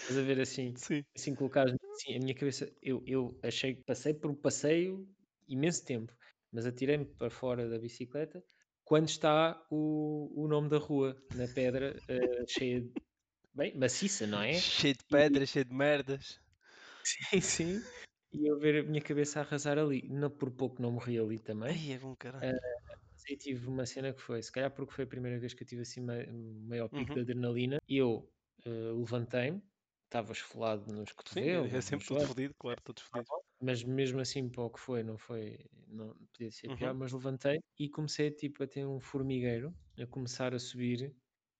S2: Estás a ver assim,
S1: sim.
S2: assim colocados assim, a minha cabeça, eu, eu achei que passei por um passeio imenso tempo, mas atirei-me para fora da bicicleta quando está o, o nome da rua na pedra eh, cheia de, bem, maciça, não é?
S1: Cheio de pedras, cheio de merdas.
S2: Sim, sim. E eu ver a minha cabeça arrasar ali, não por pouco não morri ali também.
S1: Ai, é bom caralho.
S2: Mas aí tive uma cena que foi, se calhar porque foi a primeira vez que eu tive assim mai- maior pico
S1: Uhum.
S2: de adrenalina, eu eh, levantei-me, estava esfolado nos
S1: Sim,
S2: cotovelos,
S1: é
S2: nos
S1: sempre tudo fodido, claro, todos fodidos.
S2: mas mesmo assim para o que foi, não foi, não podia ser pior,
S1: Uhum.
S2: mas levantei e comecei tipo a ter um formigueiro, a começar a subir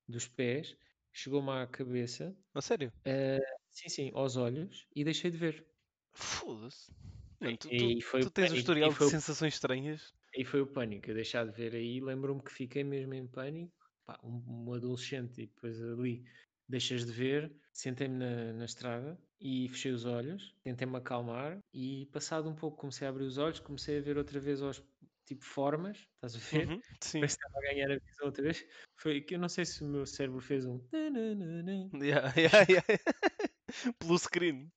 S2: dos pés, chegou-me à cabeça,
S1: A sério?
S2: eh, sim, sim, aos olhos, e deixei de ver.
S1: Foda-se. Tu,
S2: E
S1: tu-
S2: foi
S1: tu tens um
S2: pânico,
S1: historial
S2: e
S1: de
S2: foi o-
S1: sensações estranhas.
S2: Aí foi o pânico, eu deixar de ver aí, lembro-me que fiquei mesmo em pânico, pá, um, um adolescente e depois ali deixas de ver, sentei-me na, na estrada e fechei os olhos, tentei-me acalmar e passado um pouco comecei a abrir os olhos, comecei a ver outra vez aos tipo formas, estás a ver?
S1: Uhum, sim.
S2: Que estava a ganhar a visão outra vez. Foi que eu não sei se o meu cérebro fez um.
S1: Yeah, yeah, yeah. Pelo screen.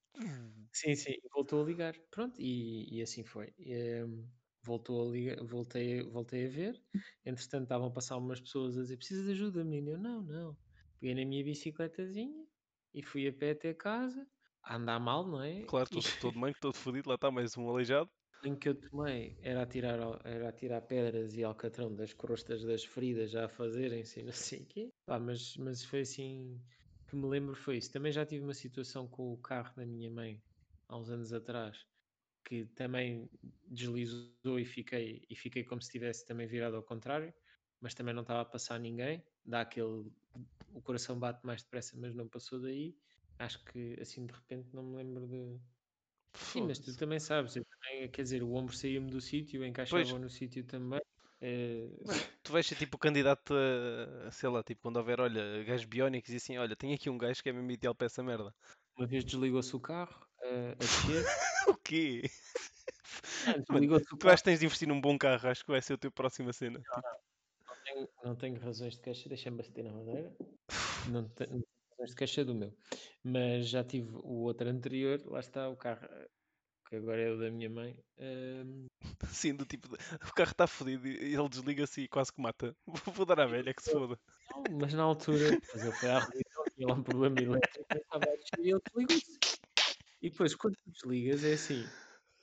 S2: Sim, sim, e voltou a ligar. Pronto, e, e assim foi. Em, voltou a ligar, voltei, voltei a ver. Entretanto, estavam a passar umas pessoas a dizer: Precisa de ajuda, menino? Eu não, não. Peguei na minha bicicletazinha e fui a pé até casa, a andar mal, não é?
S1: Claro, todo, todo manco, todo fodido, lá está mais um aleijado.
S2: o que eu tomei era tirar, era tirar pedras e alcatrão das crostas das feridas já a fazerem-se não sei o quê. Pá, mas, mas foi assim que me lembro foi isso. Também já tive uma situação com o carro da minha mãe há uns anos atrás que também deslizou e fiquei, e fiquei como se estivesse também virado ao contrário, mas também não estava a passar ninguém. Dá aquele. O coração bate mais depressa, mas não passou daí. Acho que assim de repente não me lembro de. Sim, mas tu também sabes, eu também, quer dizer, o ombro saía-me do sítio, encaixava no sítio também. eh,
S1: Tu vais ser tipo o candidato a, sei lá, tipo quando houver, olha, gajos biónicos e assim, olha, tem aqui um gajo que é mesmo ideal para essa merda.
S2: uma vez desligou-se o carro eh, a descer.
S1: O quê?
S2: Ah,
S1: tu acho que tens de investir num bom carro, acho que vai ser a tua próxima cena. Tipo,
S2: Não tenho, não tenho razões de queixa, deixa-me bater na madeira. Não tenho, não tenho razões de queixa do meu. Mas já tive o outro anterior, lá está o carro, que agora é o da minha mãe. ehm,
S1: Assim, do tipo, o carro está fodido e ele desliga-se e quase que mata. Vou, dar à velha que se foda.
S2: não, mas na altura, depois ele foi à tinha lá um problema elétrico, e ele desligou-se. E depois, quando tu desligas, é assim: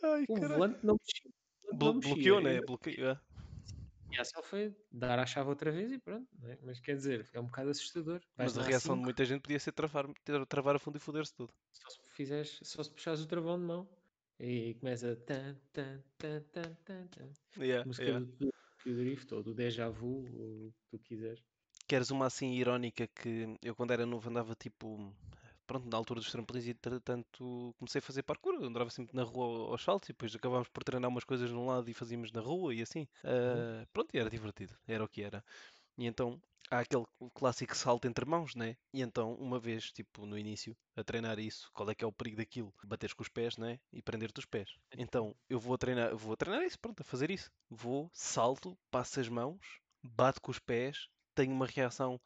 S1: Ai,
S2: o
S1: caralho.
S2: volante não mexia.
S1: Blo- bloqueou, né? Bloqueou. É.
S2: E a ação foi dar à chave outra vez e pronto. é? Mas quer dizer, é um bocado assustador. Vais
S1: Mas a reação de
S2: A5,
S1: muita gente podia ser travar, travar a fundo e foder-se tudo.
S2: Só se fizeres, só se puxares o travão de mão e começa tan, tan, tan, tan, tan, tan.
S1: Yeah,
S2: música
S1: yeah.
S2: do, Drift ou do Deja Vu, ou o que tu quiseres.
S1: Queres uma assim irónica que eu quando era novo andava tipo. Pronto, na altura dos trampolins entretanto comecei a fazer parkour, eu andava sempre na rua ao- aos saltos e depois acabámos por treinar umas coisas num lado e fazíamos na rua e assim. Ah, pronto, e era divertido, era o que era. E então há aquele clássico salto entre mãos, né? E então uma vez, tipo no início, a treinar isso, qual é que é o perigo daquilo? Bateres com os pés, né? E prender-te os pés. Então eu vou a treinar, vou a treinar isso, pronto, a fazer isso. Vou, salto, passo as mãos, bato com os pés, tenho uma reação,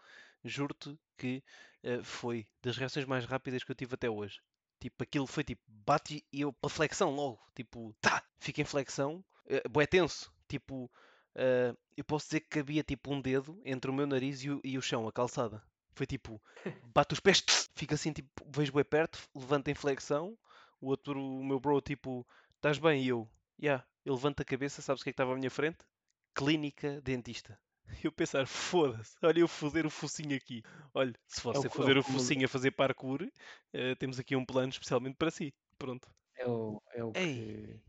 S1: juro-te que eh, foi das reações mais rápidas que eu tive até hoje. Tipo, aquilo foi tipo, bate e eu, para flexão logo, tipo, tá, fica em flexão, uh, bué tenso, tipo, eh, eu posso dizer que cabia tipo um dedo entre o meu nariz e o, e o chão, a calçada. Foi tipo, bate os pés, fica assim, tipo, vejo bem perto, levanta em flexão, o outro, o meu bro, tipo, estás bem? E eu, yeah, ele levanta a cabeça, sabes o que é que estava à minha frente? Clínica dentista. E eu pensar, foda-se, olha eu foder o focinho aqui. Olha, se
S2: É o
S1: você
S2: é
S1: foder
S2: o
S1: o
S2: cúmulo-
S1: focinho a fazer parkour, eh, temos aqui um plano especialmente para si. Pronto.
S2: É o, é o
S1: Ei.
S2: que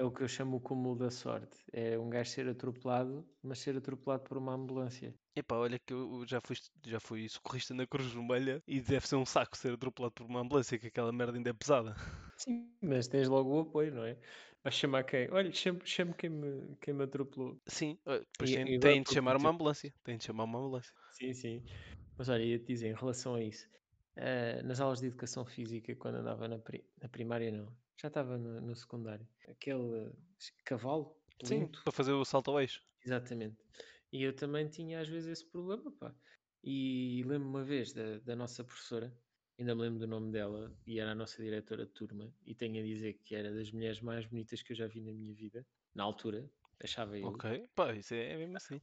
S2: é o que eu chamo o cúmulo da sorte. É um gajo ser atropelado, mas ser atropelado por uma ambulância.
S1: Epá, olha que eu já fui, já fui socorrista na Cruz Vermelha e deve ser um saco ser atropelado por uma ambulância, que aquela merda ainda é pesada.
S2: Sim, mas tens logo o apoio, não é? Vais chamar quem? Olha, chame, chame quem, me, quem me atropelou.
S1: Sim, eh, depois
S2: E-
S1: tem,
S2: e
S1: tem de chamar uma ambulância. Tem de chamar uma ambulância.
S2: Sim, sim. Mas olha, ia-te dizer, em relação a isso, eh, nas aulas de educação física, quando andava na, pri- na primária, não, já estava no, no secundário, aquele cavalo
S1: Sim,
S2: lento,
S1: para fazer o salto ao eixo.
S2: exatamente. E eu também tinha às vezes esse problema, pá. E lembro uma vez da, da nossa professora, ainda me lembro do nome dela, e era a nossa diretora de turma, e tenho a dizer que era das mulheres mais bonitas que eu já vi na minha vida, na altura, achava eu.
S1: Ok, pá, isso é, é mesmo assim.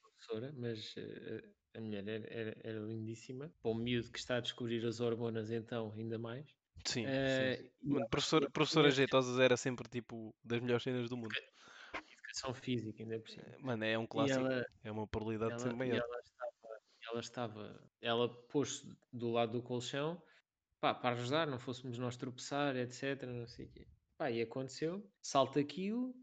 S2: professora, mas eh, a mulher era, era- era lindíssima. Para um miúdo que está a descobrir as hormonas, então, ainda mais.
S1: Sim, sim.
S2: Eh, e
S1: Mano,
S2: ela
S1: professora, jeitosas era sempre tipo das melhores cenas do mundo.
S2: Educação física, ainda por cima.
S1: Mano, é um clássico.
S2: ela,
S1: É uma probabilidade de
S2: ela,
S1: ser
S2: e
S1: maior.
S2: ela estava, ela estava, ela pôs-se do lado do colchão, pá, para ajudar, não fôssemos nós tropeçar, etc, não sei o quê. Pá, e aconteceu, salta aquilo,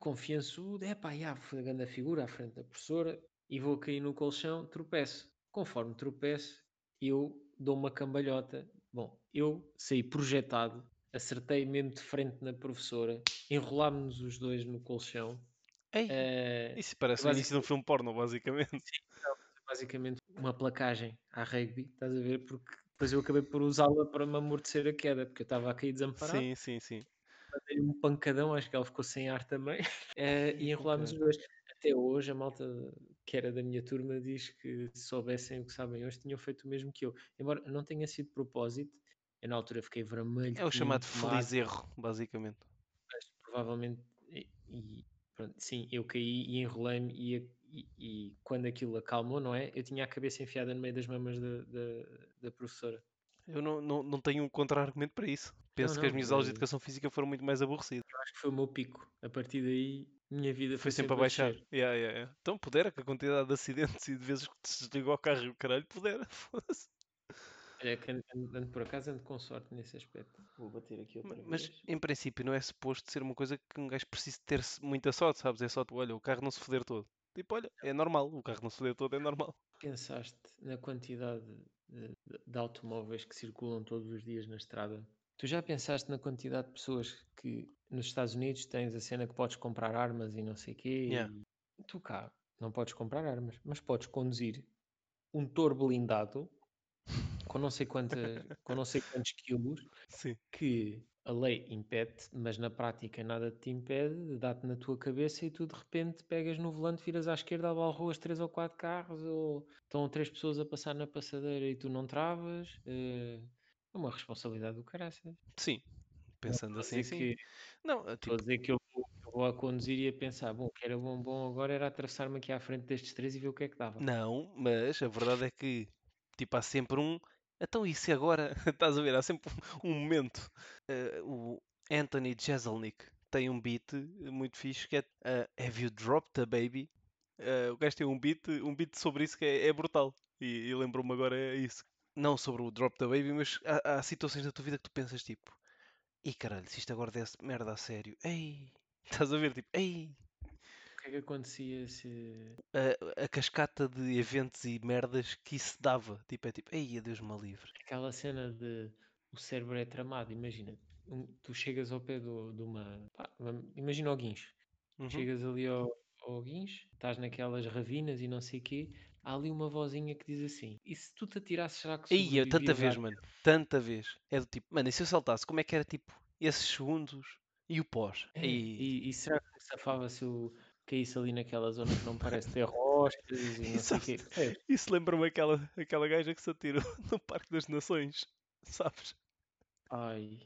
S2: confiançudo, é pá, já, foi a grande figura à frente da professora, e vou cair no colchão, tropeço. Conforme tropeço, eu dou uma cambalhota. Bom, eu saí projetado, acertei mesmo de frente na professora, enrolámos-nos os dois no colchão.
S1: Ei,
S2: eh,
S1: isso parece o início de um filme porno, basicamente.
S2: basicamente uma placagem à rugby, estás a ver? Porque depois eu acabei por usá-la para me amortecer a queda, porque eu estava a cair desamparado,
S1: Sim, sim, sim.
S2: dei um pancadão, acho que ela ficou sem ar também, eh, e enrolámos os dois. Até hoje, a malta que era da minha turma diz que se soubessem o que sabem hoje, tinham feito o mesmo que eu. Embora não tenha sido propósito, eu na altura fiquei vermelho.
S1: É o chamado feliz erro, basicamente.
S2: mas provavelmente, e, e pronto, sim, eu caí e enrolei-me e, e- e quando aquilo acalmou, não é? Eu tinha a cabeça enfiada no meio das mamas da, da, da professora.
S1: Eu não, não, não tenho um contra-argumento para isso. Penso que as
S2: não,
S1: minhas aulas de
S2: eh,
S1: educação física foram muito mais aborrecidas.
S2: Eu acho que foi o meu pico. A partir daí, minha vida
S1: Foi sempre a baixar. Yeah, yeah, yeah. Então pudera, que a quantidade de acidentes e de vezes que se desligou o carro e o caralho, pudera. Foda-se.
S2: Olha, que ando, ando- ando por acaso ando com sorte nesse aspecto. Vou bater aqui outra
S1: Mas
S2: vez.
S1: em princípio não é suposto ser uma coisa que um gajo precise ter muita sorte, sabes? É só tu, olha, o carro não se foder todo. Tipo, olha, é normal, o carro não se foder todo é normal.
S2: Pensaste na quantidade de, de- de automóveis que circulam todos os dias na estrada? Tu já pensaste na quantidade de pessoas que nos Estados Unidos tens a cena que podes comprar armas e não sei o quê?
S1: Yeah.
S2: E tu cá não podes comprar armas, mas podes conduzir um touro blindado com não sei com não sei quantos quilos
S1: Sim.
S2: que a lei impede, mas na prática nada te impede, de dá-te na tua cabeça e tu de repente pegas no volante, viras à esquerda, abalroas três ou quatro carros, ou estão três pessoas a passar na passadeira e tu não travas. eh, É uma responsabilidade do caraças.
S1: Sim. Pensando assim, sim. Não,
S2: Estou a
S1: tipo,
S2: dizer que eu vou, eu vou a conduzir e a pensar, bom, o que era bom, bom agora era atravessar-me aqui à frente destes três e ver o que é que dava.
S1: não, mas a verdade é que, tipo, há sempre um. Então, isso agora? Estás a ver? Há sempre um momento. Eh, o Anthony Jeselnik tem um beat muito fixe que é eh, Have you dropped a baby? Eh, o gajo tem um beat, um beat sobre isso que é, é brutal. E, e lembrou-me agora é isso. Não sobre o Drop the Baby, mas há, há situações na tua vida que tu pensas tipo, e caralho, se isto agora desse merda a sério, ei, estás a ver tipo, ei,
S2: O que é que acontecia se.
S1: a, a cascata de eventos e merdas que isso dava, tipo, é tipo, ei, adeus me livre.
S2: Aquela cena de o cérebro é tramado, imagina, tu chegas ao pé do- de uma. pá, imagina o guincho.
S1: Uhum.
S2: Chegas ali ao, ao guincho, estás naquelas ravinas e não sei o quê, há ali uma vozinha que diz assim: E se tu te atirasses, será que
S1: eu tanta vez, mano, tanta vez. É do tipo, mano, e se eu saltasse, como é que era tipo esses segundos e o pós?
S2: É,
S1: Ei,
S2: e, e será que safava se eu caísse ali naquela zona que não parece ter rostas e não sei o quê? Percebes?
S1: Isso lembra-me aquela, aquela gaja que se atirou no Parque das Nações, sabes?
S2: Ai.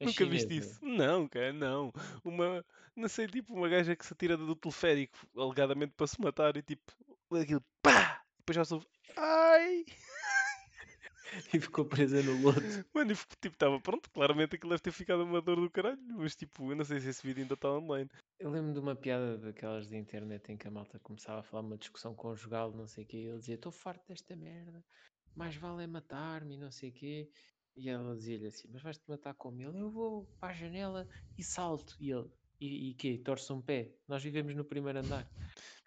S2: a
S1: Nunca viste isso? Não, cara, não. Uma, não sei, tipo, uma gaja que se atira do teleférico, alegadamente para se matar e tipo, aquilo, pá! Depois já soube, ai!
S2: E ficou presa no lodo.
S1: Mano, e ficou- tipo, estava pronto, claramente aquilo deve ter ficado uma dor do caralho, mas tipo, eu não sei se esse vídeo ainda está online.
S2: Eu lembro de uma piada daquelas de internet em que a malta começava a falar uma discussão conjugal, não sei o quê, e ele dizia: Estou farto desta merda, mais vale é matar-me e não sei o quê. E ela dizia-lhe assim: Mas vais-te matar como ele? Eu vou para a janela e salto. E ele: E, e quê? Torce um pé? Nós vivemos no primeiro andar.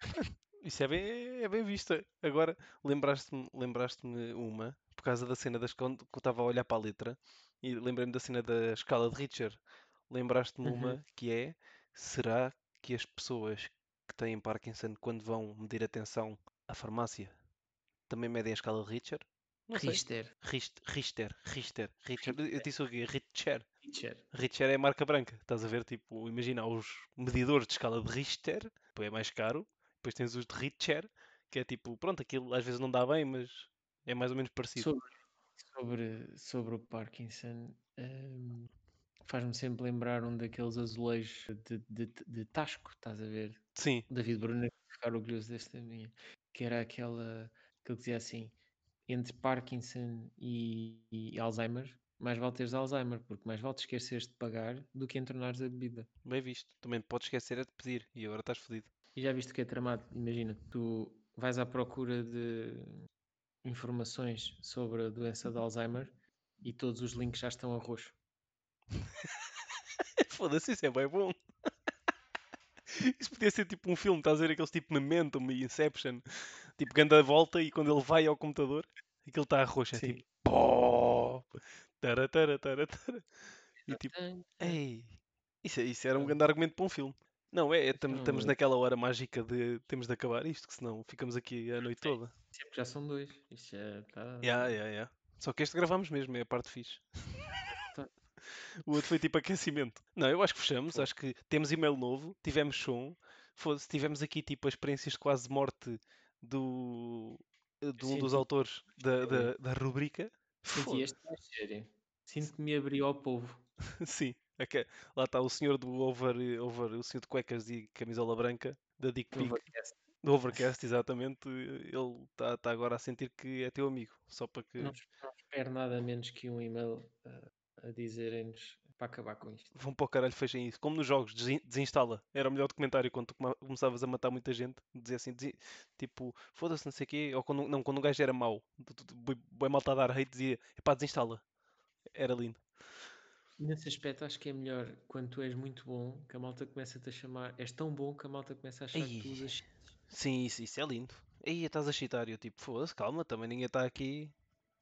S1: Isso é bem, é bem vista. Agora, lembraste-me lembraste-me uma, por causa da cena das quando eu estava a olhar para a letra, e lembrei-me da cena da escala de Richter. Lembraste-me
S2: Uhum.
S1: uma que é, será que as pessoas que têm Parkinson, quando vão medir a tensão à farmácia, também medem a escala de Richter. Não.
S2: Richter.
S1: Richter, Richter, Richter, Richter. Eu disse o quê? Richter.
S2: Richter.
S1: Richter é a marca branca. Estás a ver, tipo, imagina os medidores de escala de Richter, é mais caro. Depois tens os de Richter, que é tipo, pronto, aquilo às vezes não dá bem, mas é mais ou menos parecido.
S2: Sobre, sobre, sobre o Parkinson, hum, faz-me sempre lembrar um daqueles azulejos de, de, de Tasco, estás a ver?
S1: Sim,
S2: David Bruno vai ficar orgulhoso desta minha, que era aquela que ele dizia assim: entre Parkinson e, e Alzheimer, mais vale teres Alzheimer, porque mais vale te esqueceres de pagar do que entornares a bebida.
S1: bem visto. Também podes esquecer é de pedir e agora estás fodido.
S2: E já viste que é tramado? Imagina, tu vais à procura de informações sobre a doença de Alzheimer e todos os links já estão a roxo.
S1: Foda-se, isso é bem bom. Isso podia ser tipo um filme, estás a ver aqueles tipo Momentum e Inception. Tipo, ganda volta e quando ele vai ao computador, aquilo está a roxo. É
S2: Sim.
S1: tipo, pó, tara, tara, tara, tara. E tipo, ei, isso, isso era um grande argumento para um filme. Não, é,
S2: Isso
S1: tam- estamos
S2: é.
S1: naquela hora mágica de temos de acabar isto, que senão ficamos aqui a noite toda.
S2: Sempre já são dois. Isto já está.
S1: Yeah, yeah, yeah. Só que este gravamos mesmo, é a parte fixe.
S2: Tá.
S1: O outro foi tipo aquecimento. Não, eu acho que fechamos,
S2: Foi.
S1: acho que temos e-mail novo, tivemos som, foda-se, tivemos aqui tipo as experiências de quase morte do, de um dos autores da, da, da rubrica.
S2: Senti este mais sério. Sinto que me abriu ao povo.
S1: Sim, aque- lá está o senhor do over, over, o senhor de cuecas e camisola branca, da Dick
S2: Overcast.
S1: do Overcast, exatamente. Ele está tá agora a sentir que é teu amigo, só para que
S2: Não, não espero nada menos que um e-mail ah, a dizerem-nos para acabar com isto.
S1: vão para o caralho, fechem isso. Como nos jogos, desin- desinstala. Era o melhor documentário quando tu come- começavas a matar muita gente. Dizia assim, desi- tipo, foda-se, não sei o quê. Ou quando, não, quando um gajo era mau, bem malta a dar hate, dizia, epá, desinstala. Era lindo.
S2: Nesse aspecto, acho que é melhor quando tu és muito bom que a malta começa-te a chamar. És tão bom que a malta começa a achar que tu
S1: Ei.
S2: usas.
S1: Sim, isso, isso é lindo. Aí estás a chitar. E eu tipo, foda-se, calma, também ninguém está aqui.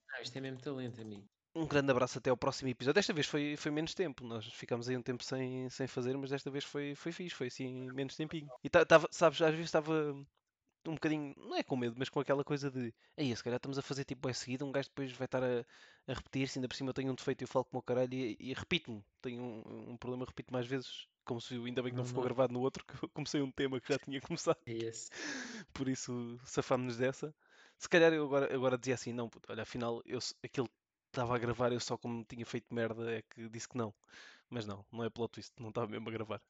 S2: Não, isto é mesmo talento, amigo.
S1: Um grande abraço até ao próximo episódio. Desta vez foi, foi menos tempo. Nós ficámos aí um tempo sem, sem fazer, mas desta vez foi, foi fixe. Foi assim, menos tempinho. E ta- tava, sabes, às vezes estava um bocadinho, não é com medo, mas com aquela coisa de aí, se calhar estamos a fazer tipo é seguida, um gajo depois vai estar a, a repetir-se, ainda por cima eu tenho um defeito e eu falo como o caralho e, e repito-me. Tenho um, um problema, repito mais vezes. Como se ainda bem que não
S2: Não
S1: ficou
S2: noto.
S1: gravado no outro, que eu comecei um tema que já tinha começado
S2: É esse.
S1: por isso safámos-nos dessa. Se calhar eu agora, agora dizia assim, não, puto, olha, afinal, eu, aquilo estava a gravar, eu só como tinha feito merda é que disse que não. Mas não, não é plot twist, não estava mesmo a gravar.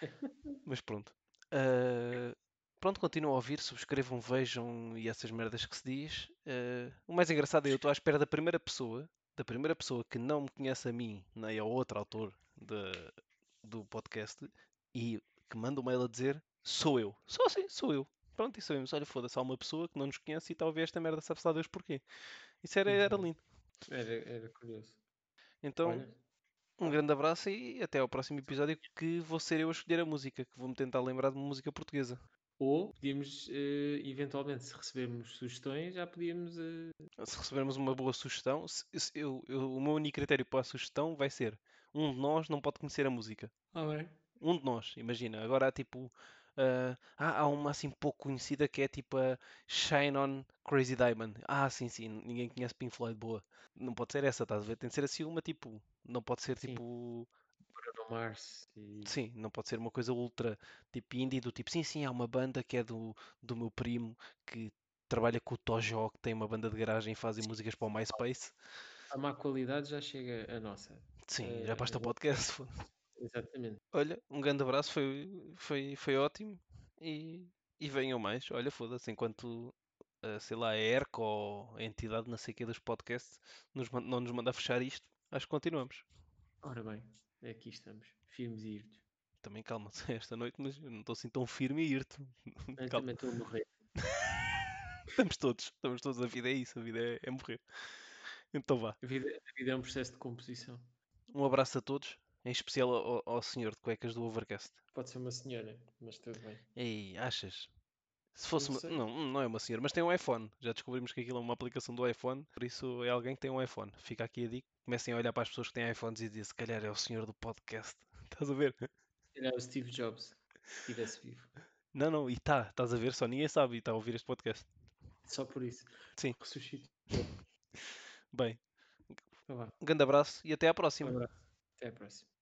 S1: Mas pronto. Ah, pronto, continuam a ouvir, subscrevam, vejam e essas merdas que se diz. Ah, o mais engraçado é eu estou à espera da primeira pessoa, da primeira pessoa que não me conhece a mim, nem ao outro autor da- do podcast, e que manda um mail a dizer sou eu. Só assim, sou eu. Pronto, e sabemos, olha, foda-se, há uma pessoa que não nos conhece e ouvir esta merda, sabe-se lá Deus porquê. Isso era, era lindo.
S2: Era, era curioso.
S1: Então,
S2: Olha,
S1: um grande abraço e até ao próximo episódio que vou ser eu a escolher a música, que vou-me tentar lembrar de uma música portuguesa.
S2: Ou podíamos, eh, eventualmente, se recebermos sugestões, já podíamos. eh,
S1: Se recebermos uma boa sugestão, se- se eu- eu- o meu único critério para a sugestão vai ser um de nós não pode conhecer a música.
S2: Ah, bem.
S1: Um de nós, imagina. Agora há tipo. ah, há, uma assim pouco conhecida que é tipo a Shine On Crazy Diamond. Ah, sim, sim. Ninguém conhece Pink Floyd, boa. Não pode ser essa, estás a ver? Tem de ser assim uma tipo. Não pode ser tipo.
S2: E.
S1: Sim, não pode ser uma coisa ultra tipo indie do tipo. Sim, sim, há uma banda que é do, do meu primo que trabalha com o Tojo, que tem uma banda de garagem e fazem músicas para o MySpace.
S2: A má qualidade já chega a nossa.
S1: Sim, já
S2: Eh,
S1: basta o podcast.
S2: Exatamente.
S1: Olha, um grande abraço, foi, foi, foi ótimo e, e venham mais. Olha, foda-se, enquanto, eh, sei lá, a ERC ou a entidade, não sei o que, dos podcasts nos, não nos manda fechar isto, acho que continuamos.
S2: Ora bem, aqui estamos. Firmes e irtos.
S1: Também calma esta noite, mas eu não estou assim tão firme e ir-te.
S2: Eu
S1: Calma.
S2: também estou a morrer.
S1: Estamos todos, estamos todos, a vida é isso, a vida é, é morrer. Então vá,
S2: A vida, a vida é um processo de composição.
S1: um abraço a todos, em especial ao, ao senhor de cuecas do Overcast.
S2: Pode ser uma senhora, mas tudo bem.
S1: Ei, achas? Se fosse
S2: Não
S1: uma... Não, não é uma senhora, mas tem um iPhone. Já descobrimos que aquilo é uma aplicação do iPhone, por isso é alguém que tem um iPhone. Fica aqui a dica. Comecem a olhar para as pessoas que têm iPhones e dizem, se calhar é o senhor do podcast. Estás a ver?
S2: Se calhar o Steve Jobs, se estivesse vivo.
S1: Não, não, e tá, estás a ver, só ninguém sabe e está a ouvir este podcast.
S2: Só por isso.
S1: Sim.
S2: Ressuscito.
S1: Bem,
S2: Então
S1: um grande abraço e até à
S2: Um
S1: próxima.
S2: abraço. Até a próxima.